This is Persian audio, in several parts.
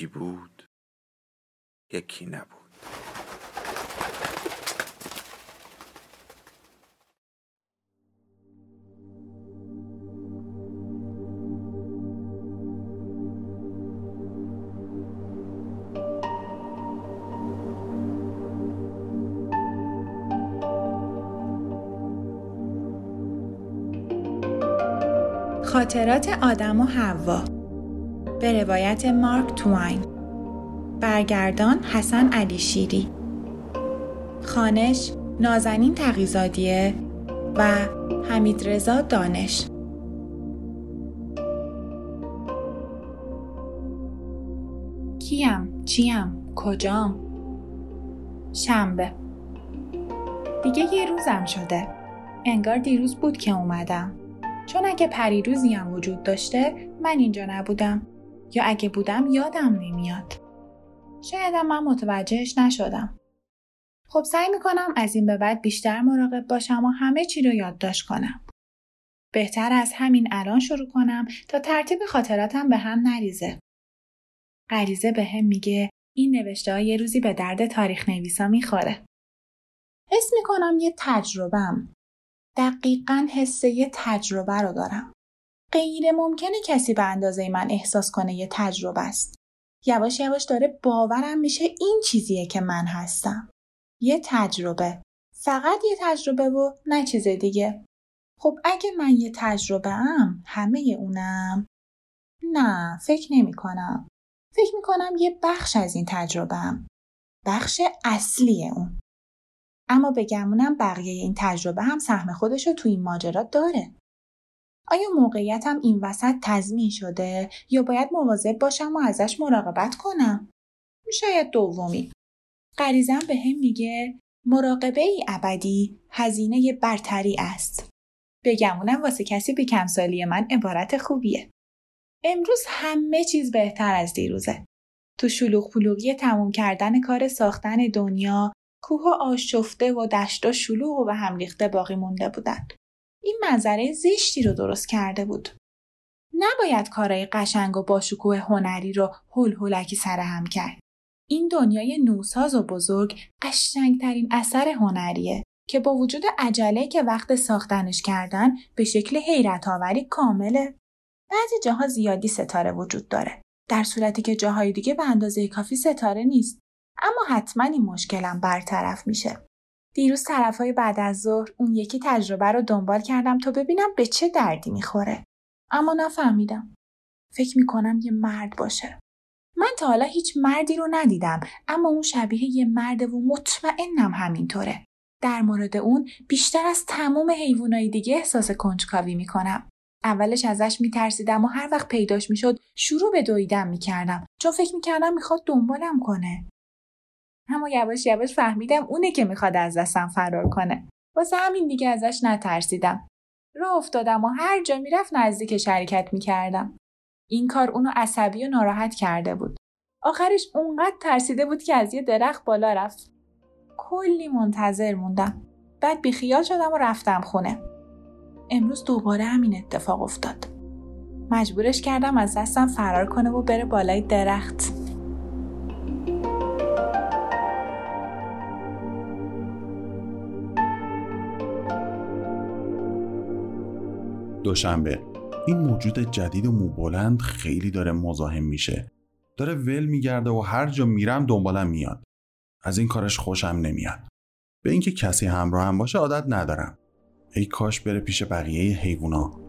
یکی بود یکی نبود. خاطرات آدم و حوا. به روایت مارک توین. برگردان حسن علی شیری. خانش نازنین تقیزادیه و حمید رضا دانش. کیم؟ چیم؟ کجام؟ شنبه. دیگه یه روزم شده. انگار دیروز بود که اومدم. چون اگه پریروزی هم وجود داشته من اینجا نبودم. یا اگه بودم یادم نمیاد. شایدم من متوجهش نشدم. خب سعی می‌کنم از این به بعد بیشتر مراقب باشم و همه چی رو یادداشت کنم. بهتر از همین الان شروع کنم تا ترتیب خاطراتم به هم نریزه. غریزه به هم میگه این نوشته های یه روزی به درد تاریخ نویسا می‌خوره. حس می‌کنم یه تجربم. دقیقا حسه یه تجربه رو دارم. غیر ممکنه کسی به اندازه من احساس کنه یه تجربه است. یواش یواش داره باورم میشه این چیزیه که من هستم. یه تجربه. فقط یه تجربه و نه چیز دیگه. خب اگه من یه تجربه ام همه اونم نه فکر نمی کنم. فکر می کنم یه بخش از این تجربه ام. بخش اصلی اون. اما بگمونم بقیه این تجربه هم سهم خودش رو تو این ماجرا داره. آیا موقعیتم این وسط تضمین شده یا باید مواظب باشم و ازش مراقبت کنم؟ شاید دومی. غریزم به هم میگه مراقبه ای ابدی هزینه برتری است. بگمونم واسه کسی به کمسالی من عبارت خوبیه. امروز همه چیز بهتر از دیروزه. تو شلوغ پلوغی تموم کردن کار ساختن دنیا، کوه آشفته و دشتا شلوغ و به هم ریخته باقی مونده بودن. این منظره زشتی رو درست کرده بود. نباید کارای قشنگ و باشکوه هنری رو هول هولکی سرهم کرد. این دنیای نوساز و بزرگ قشنگترین اثر هنریه که با وجود عجله که وقت ساختنش کردن به شکل حیرت آوری کامله. بعضی جاها زیادی ستاره وجود داره. در صورتی که جاهای دیگه به اندازه کافی ستاره نیست. اما حتما این مشکلم برطرف میشه. دیروز طرفای بعد از ظهر اون یکی تجربه رو دنبال کردم تا ببینم به چه دردی می‌خوره. اما نفهمیدم. فکر می‌کنم یه مرد باشه. من تا حالا هیچ مردی رو ندیدم اما اون شبیه یه مرده و مطمئنم همینطوره. در مورد اون بیشتر از تمام حیوانای دیگه احساس کنجکاوی می‌کنم. اولش ازش میترسیدم و هر وقت پیداش می‌شد شروع به دویدن می‌کردم چون فکر می‌کردم می‌خواد دنبالم کنه. اما یواش یواش فهمیدم اونه که می‌خواد از دستم فرار کنه. واسه همین دیگه ازش نترسیدم. راه افتادم و هر جا می‌رفت نزدیک شرکت می‌کردم. این کار اونو عصبی و ناراحت کرده بود. آخرش اونقدر ترسیده بود که از یه درخت بالا رفت. کلی منتظر موندم. بعد بیخیال شدم و رفتم خونه. امروز دوباره همین اتفاق افتاد. مجبورش کردم از دستم فرار کنه و بره بالای درخت. دوشنبه. این موجود جدید و موبلند خیلی داره مزاحم میشه. داره ول میگرده و هر جا میرم دنبالم میاد. از این کارش خوشم نمیاد. به اینکه کسی همراه هم باشه عادت ندارم. ای کاش بره پیش بقیه حیوونا.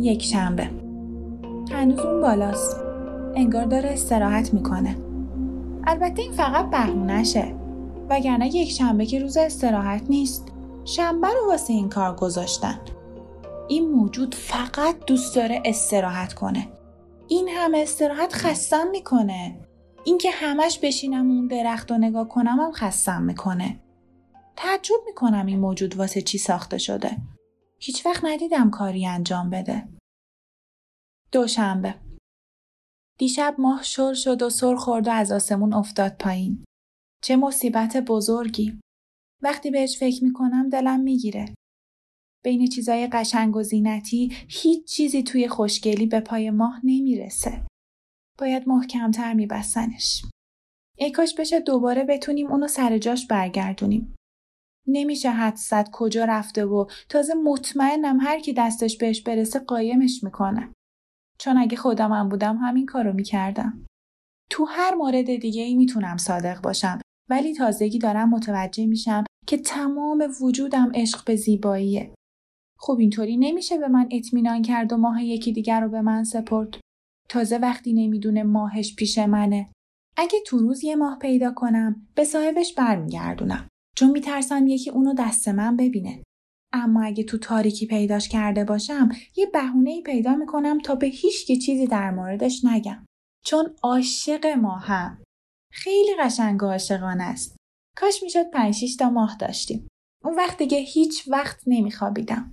یک شنبه. هنوز اون بالاست. انگار داره استراحت می‌کنه. البته این فقط بهونهشه وگرنه یک شنبه که روز استراحت نیست. شنبه رو واسه این کار گذاشتن. این موجود فقط دوست داره استراحت کنه. این همه استراحت خستم می‌کنه. اینکه همش بشینم اون درخت و نگاه کنم هم خستم می‌کنه. تعجب می‌کنم این موجود واسه چی ساخته شده. هیچ وقت ندیدم کاری انجام بده. دوشنبه. دیشب ماه شل شد و سر خورد و از آسمون افتاد پایین چه مصیبت بزرگی وقتی بهش فکر می‌کنم دلم می‌گیره بین چیزای قشنگ و زینتی هیچ چیزی توی خوشگلی به پای ماه نمی‌رسه. باید محکمتر میبستنش. ای کاش بشه دوباره بتونیم اونو سر جاش برگردونیم. نمیشه حد زد کجا رفته و تازه مطمئنم هر کی دستش بهش برسه قایمش می‌کنه. چون اگه خودم بودم همین کارو می‌کردم. تو هر مورد دیگه ای می‌تونم صادق باشم ولی تازگی دارم متوجه میشم که تمام وجودم عشق به زیباییه. خب اینطوری نمیشه به من اطمینان کرد و ماه یکی دیگر رو به من سپرد. تازه وقتی نمی‌دونه ماهش پیش منه. اگه تو روز یه ماه پیدا کنم به صاحبش برمیگردونم. چون میترسم یکی اونو دست من ببینه. اما اگه تو تاریکی پیداش کرده باشم یه بهونه پیدا می‌کنم تا به هیچ چیزی در موردش نگم. چون عاشق ماهم. خیلی قشنگ و عاشقانه است. کاش می‌شد پنج تا ماه داشتیم. اون وقت دیگه هیچ وقت نمیخوابیدم.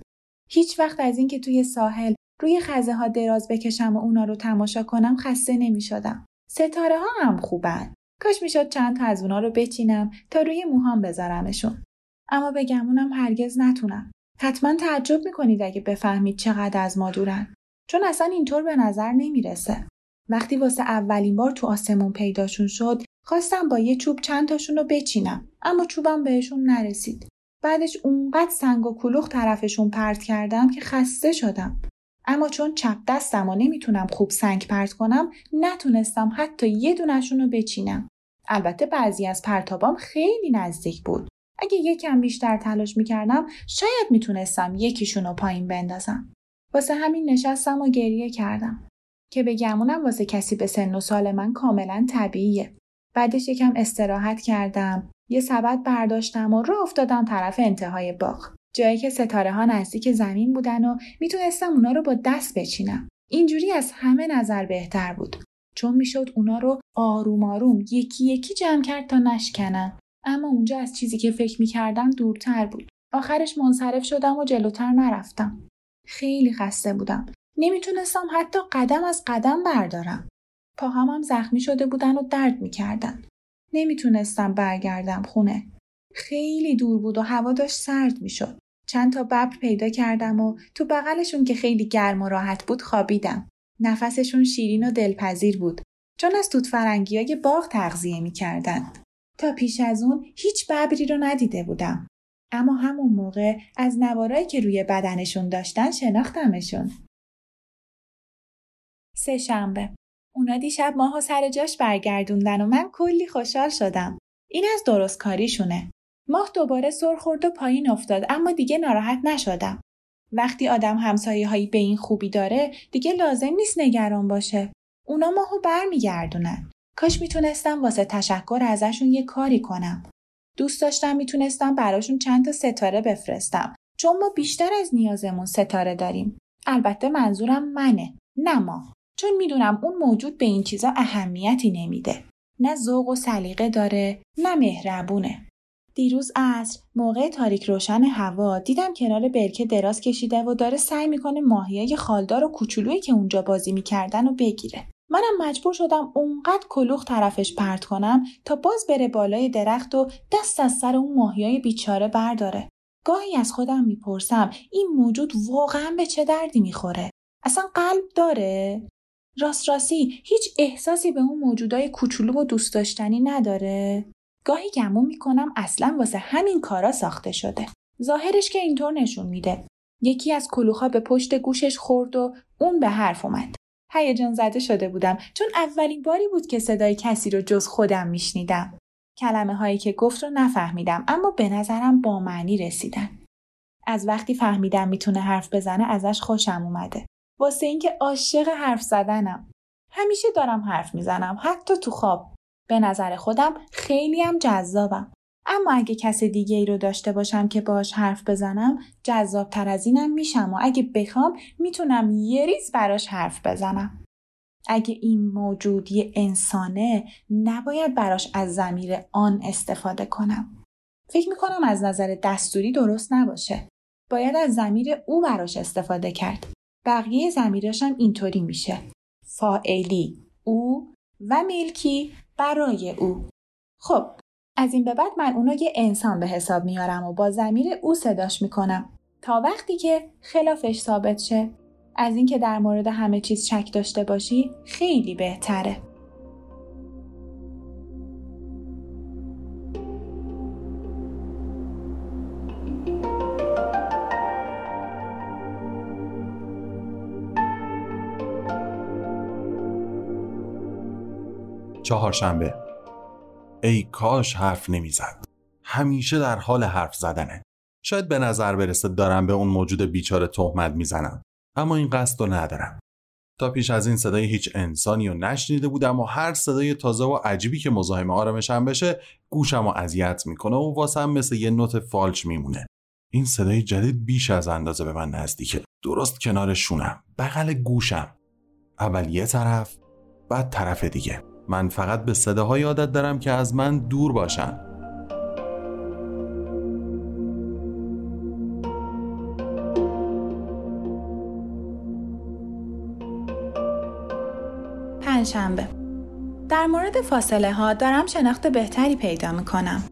هیچ وقت از اینکه توی ساحل روی خزه ها دراز بکشم و اونا رو تماشا کنم خسته نمی شدم. ستاره ها هم خوبن. کاش می‌شد چند تا از اونا رو بچینم تا روی موهام بذارمشون. اما به گمونم هرگز نتونم. حتما تعجب می‌کنید اگه بفهمید چقدر از ما دورن. چون اصلا اینطور به نظر نمی‌رسه. وقتی واسه اولین بار تو آسمون پیداشون شد خواستم با یه چوب چند تاشون رو بچینم اما چوبم بهشون نرسید. بعدش اونقدر سنگ و کلوخ طرفشون پرت کردم که خسته شدم. اما چون چپ دستم و نمی‌تونم خوب سنگ پرت کنم نتونستم حتی یه دونشون رو بچینم. البته بعضی از پرتابام خیلی نزدیک بود. اگه یکم بیشتر تلاش می‌کردم شاید می‌تونستم یکیشون رو پایین بندازم. واسه همین نشستم و گریه کردم. که به گمونم واسه کسی به سن و سال من کاملا طبیعیه. بعدش یکم استراحت کردم یه سبد برداشتم و راه افتادم طرف انتهای باغ جایی که ستاره ها نزدیک زمین بودن و می‌تونستم اونا رو با دست بچینم اینجوری از همه نظر بهتر بود چون می‌شد اونا رو آروم آروم یکی یکی جمع کرد تا نشکنن اما اونجا از چیزی که فکر می‌کردم دورتر بود آخرش منصرف شدم و جلوتر نرفتم خیلی خسته بودم نمی‌تونستم حتی قدم از قدم بردارم پاهامم زخمی شده بودن و درد می‌کردن نمی‌تونستم برگردم خونه. خیلی دور بود و هوا داشت سرد می‌شد. چند تا ببر پیدا کردم و تو بغلشون که خیلی گرم و راحت بود خوابیدم. نفسشون شیرین و دلپذیر بود چون از توت فرنگی های باغ تغذیه می‌کردن. تا پیش از اون هیچ ببری رو ندیده بودم. اما همون موقع از نوارایی که روی بدنشون داشتن شناختمشون. سه شنبه اونا دیشب ماهو سر جاش برگردوندن و من کلی خوشحال شدم. این از درست کاریشونه. ماه دوباره سر خورد و پایین افتاد اما دیگه ناراحت نشدم. وقتی آدم همسایه هایی به این خوبی داره دیگه لازم نیست نگران باشه. اونا ماهو برمیگردونن. کاش می‌تونستم واسه تشکر ازشون یه کاری کنم. دوست داشتم می‌تونستم براشون چند تا ستاره بفرستم چون ما بیشتر از نیازمون ستاره داریم. البته منظورم منه نه ما. چون می‌دونم اون موجود به این چیزا اهمیتی نمیده. نه ذوق و سلیقه داره، نه مهربونه. دیروز عصر موقع تاریک روشن هوا دیدم کنار برکه دراز کشیده و داره سعی می‌کنه ماهیای خالدار و کوچولویی که اونجا بازی می‌کردن و بگیره. منم مجبور شدم اونقدر کلوخ طرفش پرت کنم تا باز بره بالای درخت و دست از سر اون ماهیای بیچاره برداره. گاهی از خودم می‌پرسم این موجود واقعا به چه دردی می‌خوره؟ اصلا قلب داره؟ راست راستی هیچ احساسی به اون موجودای کوچولو و دوست داشتنی نداره؟ گاهی گمون می‌کنم اصلا واسه همین کارا ساخته شده. ظاهرش که اینطور نشون میده. یکی از کلوخا به پشت گوشش خورد و اون به حرف اومد. هیجان زده شده بودم چون اولین باری بود که صدای کسی رو جز خودم میشنیدم. کلمه هایی که گفت رو نفهمیدم اما به نظرم با معنی رسیدن. از وقتی فهمیدم می‌تونه حرف بزنه ازش خوشم اومده. واسه اینکه عاشق حرف زدنم همیشه دارم حرف می‌زنم حتی تو خواب به نظر خودم خیلی هم جذابم اما اگه کس دیگه ای رو داشته باشم که باش حرف بزنم جذاب تر از اینم میشم و اگه بخوام می‌تونم یه ریز براش حرف بزنم. اگه این موجود یه انسانه نباید براش از زمیر آن استفاده کنم. فکر می‌کنم از نظر دستوری درست نباشه. باید از زمیر او براش استفاده کرد. بقیه زمیراش هم اینطوری میشه. فائلی او و میلکی برای او. خب از این به بعد من اونو یه انسان به حساب میارم و با زمیر او صداش می‌کنم. تا وقتی که خلافش ثابت شه. از اینکه در مورد همه چیز شک داشته باشی خیلی بهتره. چهارشنبه ای کاش حرف نمی‌زد. همیشه در حال حرف زدنه. شاید به نظر برسه دارم به اون موجود بیچاره تهمت می‌زنم. اما این قصد رو ندارم. تا پیش از این صدای هیچ انسانی رو نشنیده بودم و هر صدای تازه و عجیبی که مزاحم آرامشم بشه گوشم رو اذیت می‌کنه و واسم مثل یه نوت فالچ میمونه. این صدای جدید بیش از اندازه به من نزدیکه. درست کنار شونم بغل گوشم. اول یه طرف بعد طرف دیگه. من فقط به صداهای عادت دارم که از من دور باشن پنجشنبه در مورد فاصله ها دارم شناخت بهتری پیدا می‌کنم.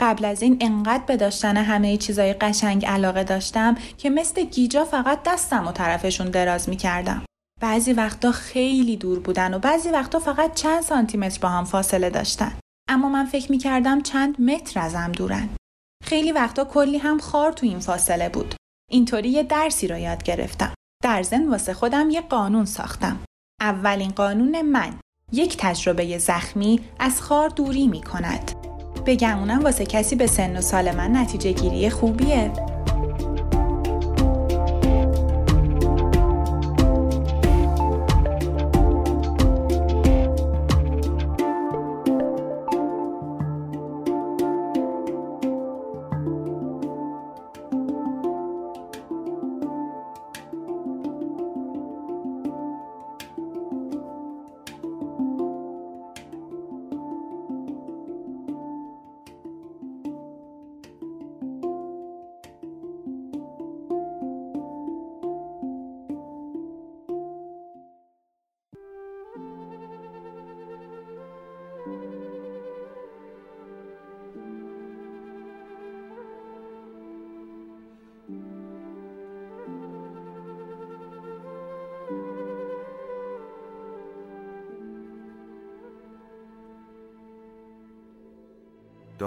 قبل از این انقدر به داشتن همه چیزای قشنگ علاقه داشتم که مثل گیجا فقط دستم و طرفشون دراز می‌کردم. بعضی وقتا خیلی دور بودن و بعضی وقتا فقط چند سانتیمتر با هم فاصله داشتن. اما من فکر می‌کردم چند متر ازم دورن. خیلی وقتا کلی هم خار تو این فاصله بود. اینطوری یه درسی را یاد گرفتم. در زن واسه خودم یه قانون ساختم. اولین قانون من یک تجربه زخمی از خار دوری می کند. بگمونم واسه کسی به سن و سال من نتیجه گیری خوبیه.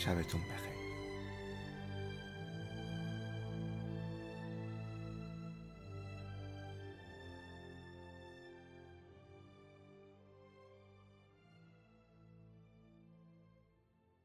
شبتون بخیر.